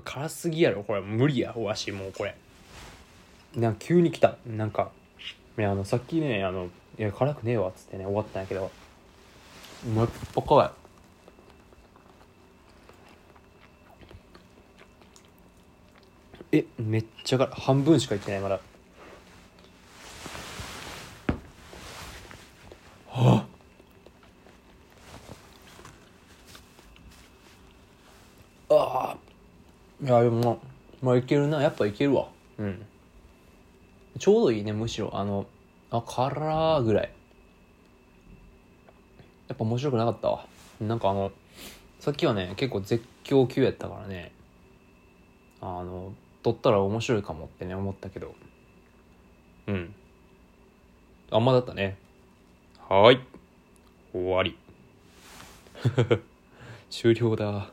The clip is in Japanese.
辛すぎやろこれ。無理やわしもうこれ。なんか急に来た。なんかいやあのさっきねあの「いや辛くねえわ」っつってね終わったんやけど。もう一個辛いえめっちゃ辛い。半分しかいってないまだ。はあああいやでもまあまあいけるな。やっぱいけるわ。うん。ちょうどいいねむしろ。あのあ辛ーぐらい。やっぱ面白くなかったわ。なんかあのさっきはね結構絶叫級やったからね。あの撮ったら面白いかもってね思ったけど。うん。あんまだったね。はーい。終わり。終了だ